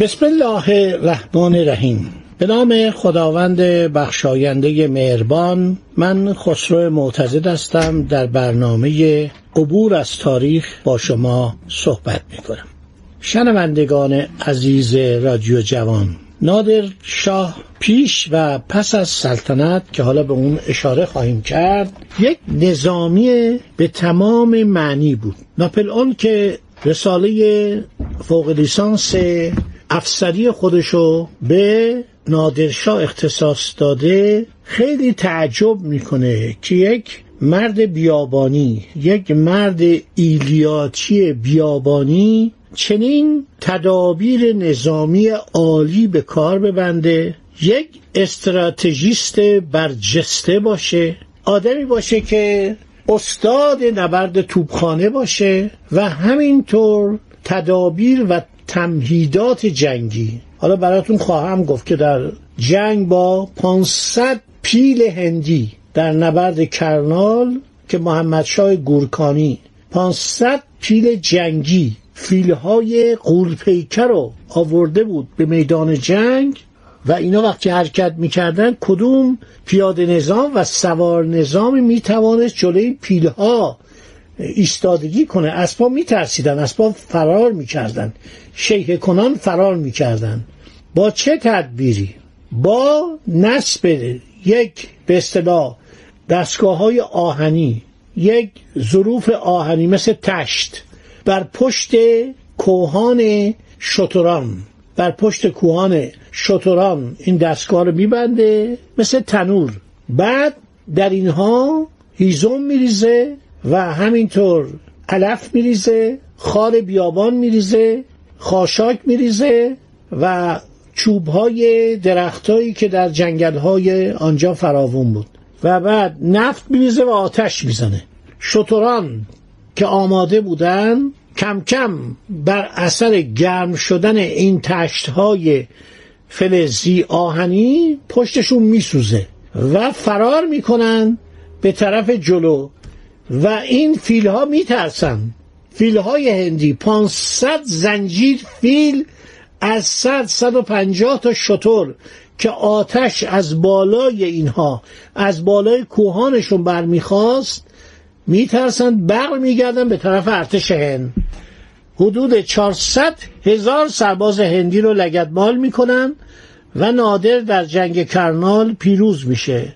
بسم الله الرحمن الرحیم. به نام خداوند بخشاینده مهربان من خسرو معتزد هستم. در برنامه عبور از تاریخ با شما صحبت می کنم شنوندگان عزیز رادیو جوان نادر شاه پیش و پس از سلطنت که حالا به اون اشاره خواهیم کرد یک نظامی به تمام معنی بود. ناپل اون که رساله فوق لیسانس افسری خودشو به نادرشاه اختصاص داده خیلی تعجب می‌کنه که یک مرد بیابانی یک مرد ایلیاتی بیابانی چنین تدابیر نظامی عالی به کار ببنده یک استراتژیست برجسته باشه آدمی باشه که استاد نبرد توپخانه باشه و همینطور تدابیر و تمهیدات جنگی. حالا براتون خواهم گفت که در جنگ با 500 پیل هندی در نبرد کرنال که محمد شای گورکانی 500 پیل جنگی فیلهای قولپیکر رو آورده بود به میدان جنگ و اینا وقتی حرکت می‌کردن کدوم پیاده نظام و سوار نظام می‌توانست جلوی پیلها ایستادگی کنه. اسبا میترسیدن اسبا فرار می‌کردن. شیه کنان فرار می‌کردن. با چه تدبیری؟ با نصب یک به اصطلاح دستگاه های آهنی یک ظروف آهنی مثل تشت بر پشت کوهان شتران. بر پشت کوهان شتران این دستگاه رو میبنده مثل تنور. بعد در اینها هیزم میریزه و همینطور علف میریزه خار بیابان میریزه خاشاک میریزه و چوبهای درختهایی که در جنگلهای آنجا فراوون بود. و بعد نفت میریزه و آتش می‌زنه. شتران که آماده بودن کم کم بر اثر گرم شدن این تشتهای فلزی آهنی پشتشون میسوزه و فرار می‌کنن به طرف جلو. و این فیل ها میترسن. فیل های هندی 500 زنجیر فیل از 100 150 تا شطور که آتش از بالای اینها از بالای کوهانشون برمیخواست میترسند بر میگردن به طرف ارتش هند. حدود 400 هزار سرباز هندی رو لگدمال می‌کنن و نادر در جنگ کرنال پیروز میشه.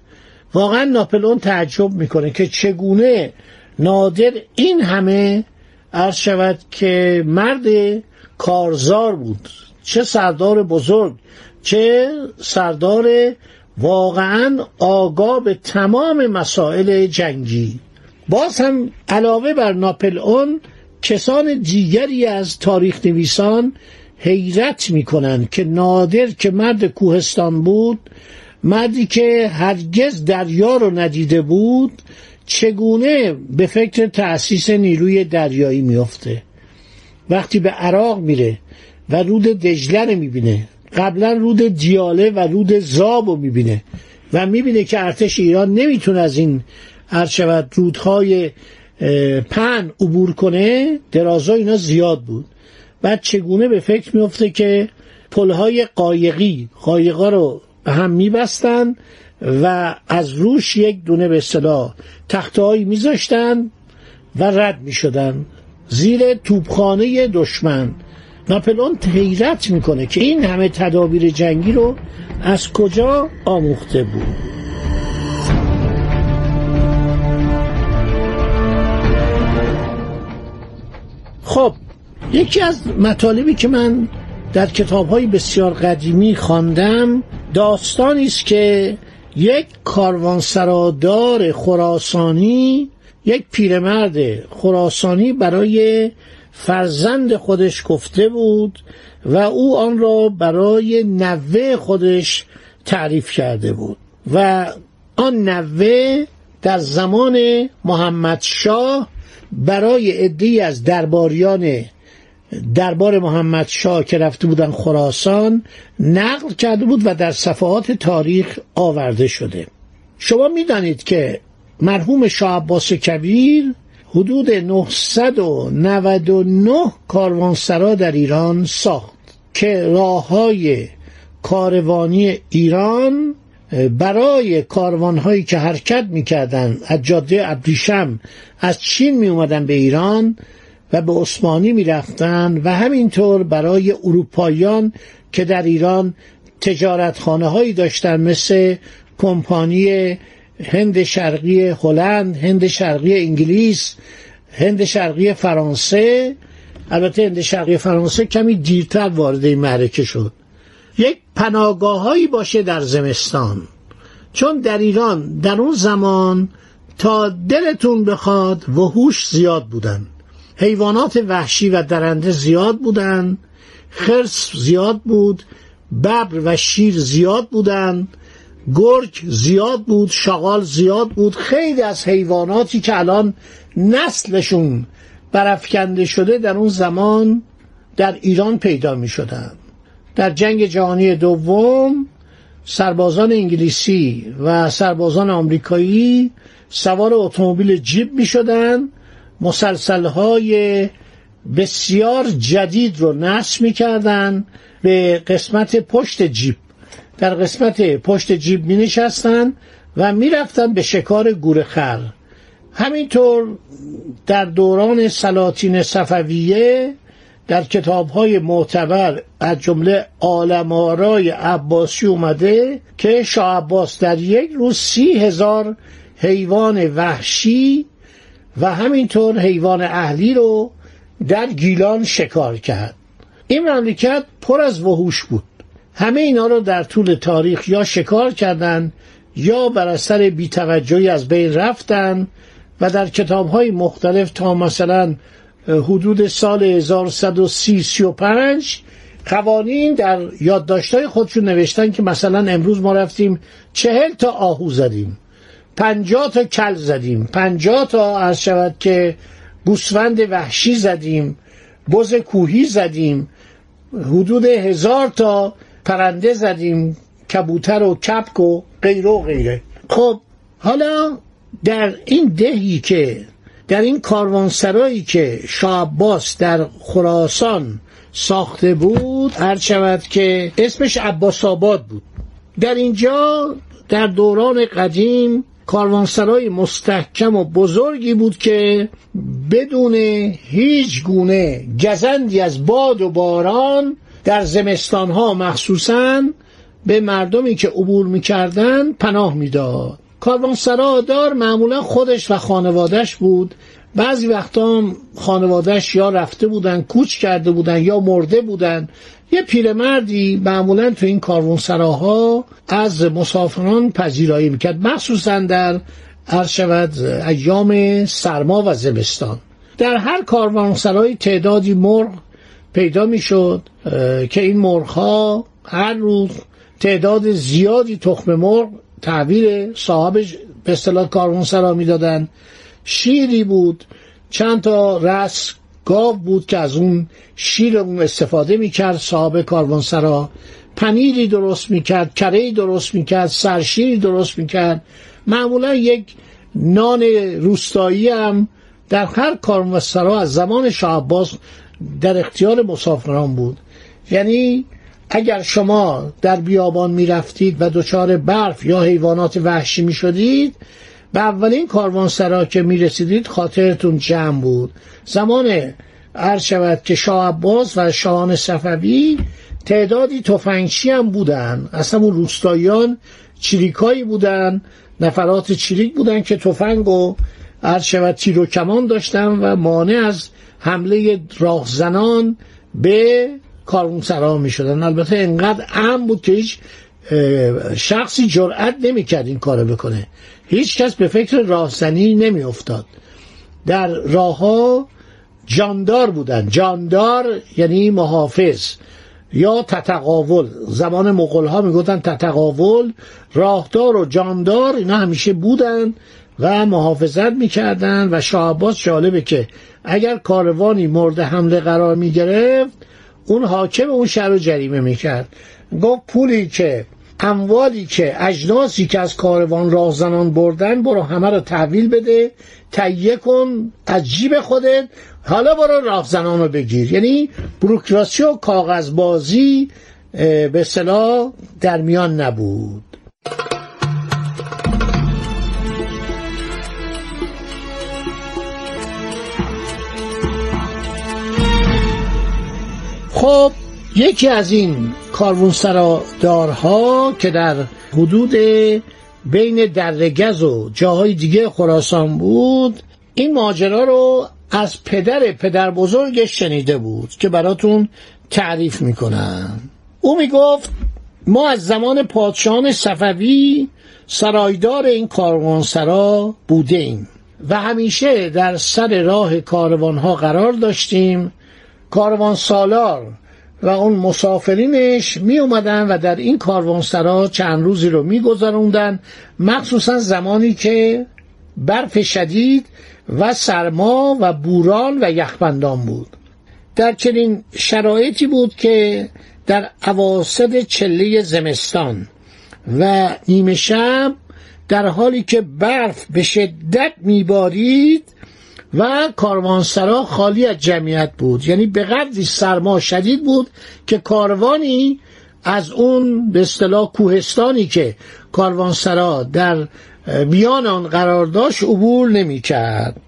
واقعا ناپلون تعجب می‌کنه که چگونه نادر این همه عرض شود که مرد کارزار بود. چه سردار بزرگ چه سردار واقعا آگاه به تمام مسائل جنگی. باز هم علاوه بر ناپلئون کسان دیگری از تاریخ نویسان حیرت می‌کنند که نادر که مرد کوهستان بود مردی که هرگز دریا رو ندیده بود چگونه به فکر تأسیس نیروی دریایی میفته وقتی به عراق میره و رود دجله رو می‌بینه قبلا رود دیاله و رود زاب رو می‌بینه و می‌بینه که ارتش ایران نمی‌تونه از این شود رودهای پن عبور کنه درازا اینا زیاد بود. بعد چگونه به فکر میفته که پلهای قایقی قایقا رو به هم میبستن و از روش یک دونه به اصطلاح تختهایی میذاشتن و رد می‌شدن زیر توپخانه دشمن. ناپلون حیرت می‌کنه که این همه تدابیر جنگی رو از کجا آموخته بود. خب یکی از مطالبی که من در کتاب های بسیار قدیمی خواندم داستانی است که یک کاروانسرادار خراسانی یک پیرمرد خراسانی برای فرزند خودش گفته بود و او آن را برای نوه خودش تعریف کرده بود و آن نوه در زمان محمد شاه برای عدهای از درباریان دربار محمد شاه که رفته بودن خراسان نقل کرده بود و در صفحات تاریخ آورده شده. شما می‌دانید که مرحوم شاه عباس کبیر حدود 999 کاروانسرا در ایران ساخت که راه های کاروانی ایران برای کاروانهایی که حرکت می‌کردن از جاده ابریشم از چین می اومدن به ایران و به عثمانی می‌رفتن و همینطور برای اروپاییان که در ایران تجارتخانه هایی داشتن مثل کمپانی هند شرقی هلند هند شرقی انگلیس هند شرقی فرانسه. البته هند شرقی فرانسه کمی دیرتر وارد این معرکه شد. یک پناگاه هایی باشه در زمستان. چون در ایران در اون زمان تا دلتون بخواد وحوش زیاد بودن. حیوانات وحشی و درنده زیاد بودن خرس زیاد بود ببر و شیر زیاد بودن گرگ زیاد بود شغال زیاد بود خیلی از حیواناتی که الان نسلشون برافکنده شده در اون زمان در ایران پیدا می شدن. در جنگ جهانی دوم سربازان انگلیسی و سربازان آمریکایی سوار اتومبیل جیب می شدن. مسلسل های بسیار جدید رو نصب می کردن به قسمت پشت جیب. در قسمت پشت جیب می نشستن و می رفتن به شکار گورخر همینطور در دوران سلاطین صفویه در کتاب های معتبر از جمله آلمارای عباسی اومده که شاه عباس در یک روز سی هزار حیوان وحشی و همینطور حیوان اهلی رو در گیلان شکار کرد. این مملکت پر از وحوش بود. همه اینا رو در طول تاریخ یا شکار کردند یا بر اثر بیتوجهی از بین رفتن و در کتاب های مختلف تا مثلا حدود سال 1135 قوانین در یادداشتهای خودشون نوشتن که مثلا امروز ما رفتیم چهل تا آهو زدیم. پنجاه تا کل زدیم. پنجاه تا از شود که گوسفند وحشی زدیم بز کوهی زدیم حدود هزار تا پرنده زدیم کبوتر و کپک و غیره و غیره. خب حالا در این دهی که در این کاروانسرایی که شاه عباس در خراسان ساخته بود هر شود که اسمش عباس آباد بود. در اینجا در دوران قدیم کاروانسرای مستحکم و بزرگی بود که بدون هیچ گونه گزندی از باد و باران در زمستانها مخصوصا به مردمی که عبور می‌کردن پناه می‌داد. کاروانسرا دار معمولا خودش و خانوادش بود. بعضی وقتا خانوادش یا رفته بودن کوچ کرده بودن یا مرده بودن. یه پیرمردی معمولا تو این کاروانسراها از مسافران پذیرایی می‌کرد. مخصوصا در عرض شود ایام سرما و زمستان. در هر کاروانسرای تعدادی مرغ پیدا می‌شد که این مرغ ها هر روز تعداد زیادی تخم مرغ تحویل صاحبش به اصطلاح کاروانسرا می‌دادن. شیری بود چند تا رس گاو بود که از اون شیر اون استفاده می‌کرد صاحب کاروانسرا. پنیری درست می‌کرد کره درست می‌کرد سرشیری درست می‌کرد. معمولا یک نان روستایی هم در هر کاروانسرا از زمان شاه در اختیار مسافران بود. یعنی اگر شما در بیابان می‌رفتید و دچار برف یا حیوانات وحشی می شدید به اولین کاروانسرا که می رسیدید خاطرتون جمع بود. زمان عرض شود که شاه عباس و شاهان صفوی تعدادی تفنگچی هم بودن. اصلا اون روستاییان چریکایی بودن نفرات چریک بودن که تفنگ و عرض شود تیر و کمان داشتن و مانع از حمله راهزنان به کاروانسرا می شدن البته انقدر ام بود که هیچ شخصی جرأت نمی‌کرد این کارو بکنه. هیچ کس به فکر راهزنی نمی افتاد در راه ها جاندار بودن جاندار یعنی محافظ یا تتقاول. زمان مغول ها می‌گفتن تتقاول راهدار و جاندار اینا همیشه بودن و محافظت می‌کردن و شاه عباس جالبه که اگر کاروانی مورد حمله قرار می‌گرفت اون حاکم اون شهر رو جریمه می‌کرد. گفت پولی که اموالی که اجناسی که از کاروان راهزنان بردن برو همه رو تحویل بده تهیه کن از جیب خودت حالا برو راهزنان رو بگیر. یعنی بروکراسی و کاغذبازی به صلاح در میان نبود. خب یکی از این کاروانسرادارها که در حدود بین درگز و جاهای دیگه خراسان بود این ماجرا رو از پدر پدر بزرگش شنیده بود که براتون تعریف می‌کنم. او می‌گفت ما از زمان پادشاهان صفوی سرایدار این کاروانسرا بوده ایم و همیشه در سر راه کاروانها قرار داشتیم. کاروان سالار و اون مسافرینش می اومدن و در این کاروانسرا چند روزی رو می گذروندن مخصوصا زمانی که برف شدید و سرما و بوران و یخبندان بود. در چنین شرایطی بود که در عواسط چله زمستان و نیمه شب در حالی که برف به شدت میبارید و کاروانسرا خالی از جمعیت بود. یعنی به قدری سرما شدید بود که کاروانی از اون به اصطلاح کوهستانی که کاروانسرا در میان آن قرار داشت عبور نمی کرد.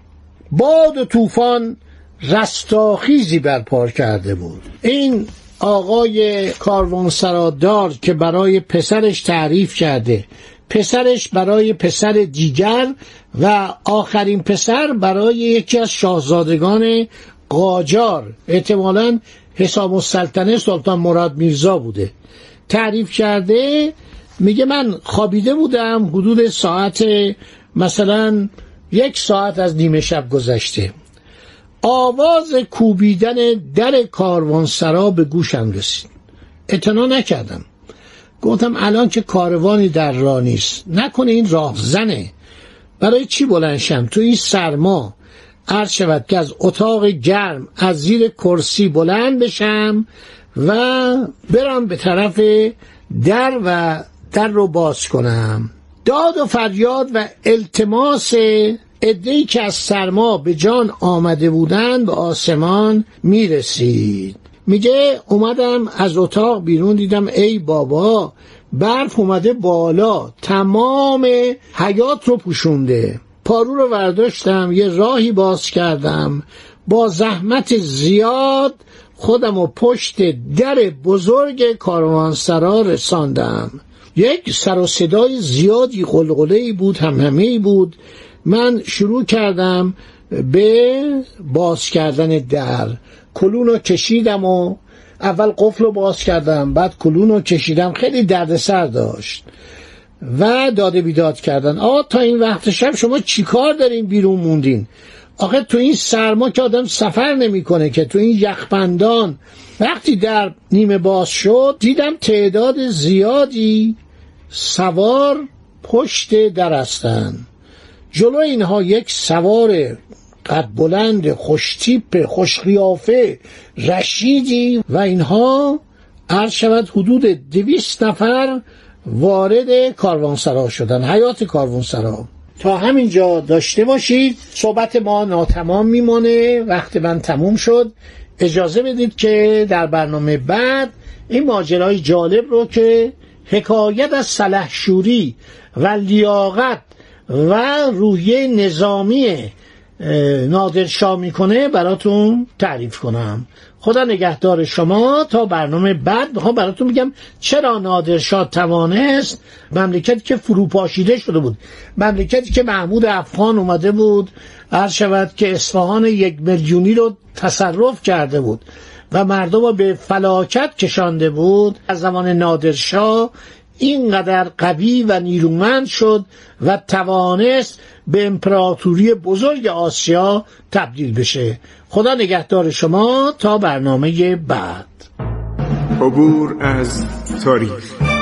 باد و طوفان رستاخیزی برپا کرده بود. این آقای کاروانسرادار که برای پسرش تعریف کرده پسرش برای پسر دیگر و آخرین پسر برای یکی از شاهزادگان قاجار. احتمالا حساب السلطنه سلطان مراد میرزا بوده. تعریف کرده میگه من خوابیده بودم حدود ساعت مثلا یک ساعت از نیمه شب گذشته. آواز کوبیدن در کاروانسرا به گوشم رسید. اعتنا نکردم. گفتم الان که کاروانی در راه نیست. نکنه این راه زنه. برای چی بلنشم تو این سرما عرض شود که از اتاق گرم از زیر کرسی بلند بشم و برم به طرف در و در رو باز کنم. داد و فریاد و التماس ادهی که از سرما به جان آمده بودند به آسمان می‌رسید. میگه اومدم از اتاق بیرون دیدم ای بابا برف اومده بالا تمام حیات رو پوشونده. پارو رو ورداشتم یه راهی باز کردم. با زحمت زیاد خودم و پشت در بزرگ کاروانسرا رساندم. یک سر و صدای زیادی قلقله بود هم همه بود. من شروع کردم به باز کردن در. کلون رو کشیدم و اول قفل رو باز کردم بعد کلون رو کشیدم. خیلی دردسر داشت. و داده بیداد کردن. آقا تا این وقت شب شما چیکار دارین بیرون موندین؟ آخه تو این سرما که آدم سفر نمی‌کنه که تو این یخبندان. وقتی در نیمه باز شد دیدم تعداد زیادی سوار پشت در هستن. جلو اینها یک سوار قد بلند خوشتیپ خوشقیافه رشیدی و اینها عرض شود حدود دویست نفر وارد کاروانسرا شدن حیات کاروانسرا. تا همینجا داشته باشید. صحبت ما ناتمام میمانه. وقت من تموم شد. اجازه بدید که در برنامه بعد این ماجرای جالب رو که حکایت از سلحشوری و لیاقت و روحیه نظامی نادرشاه می‌کنه براتون تعریف کنم. خدا نگهدار شما. تا برنامه بعد می‌خوام براتون میگم چرا نادرشاه توانست مملکتی که فروپاشیده شده بود. مملکتی که محمود افغان اومده بود عرض شود که اصفهان یک میلیونی رو تصرف کرده بود و مردم رو به فلاکت کشانده بود. از زمان نادرشاه اینقدر قوی و نیرومند شد و توانست به امپراتوری بزرگ آسیا تبدیل بشه. خدا نگهدار شما تا برنامه بعد. عبور از تاریخ.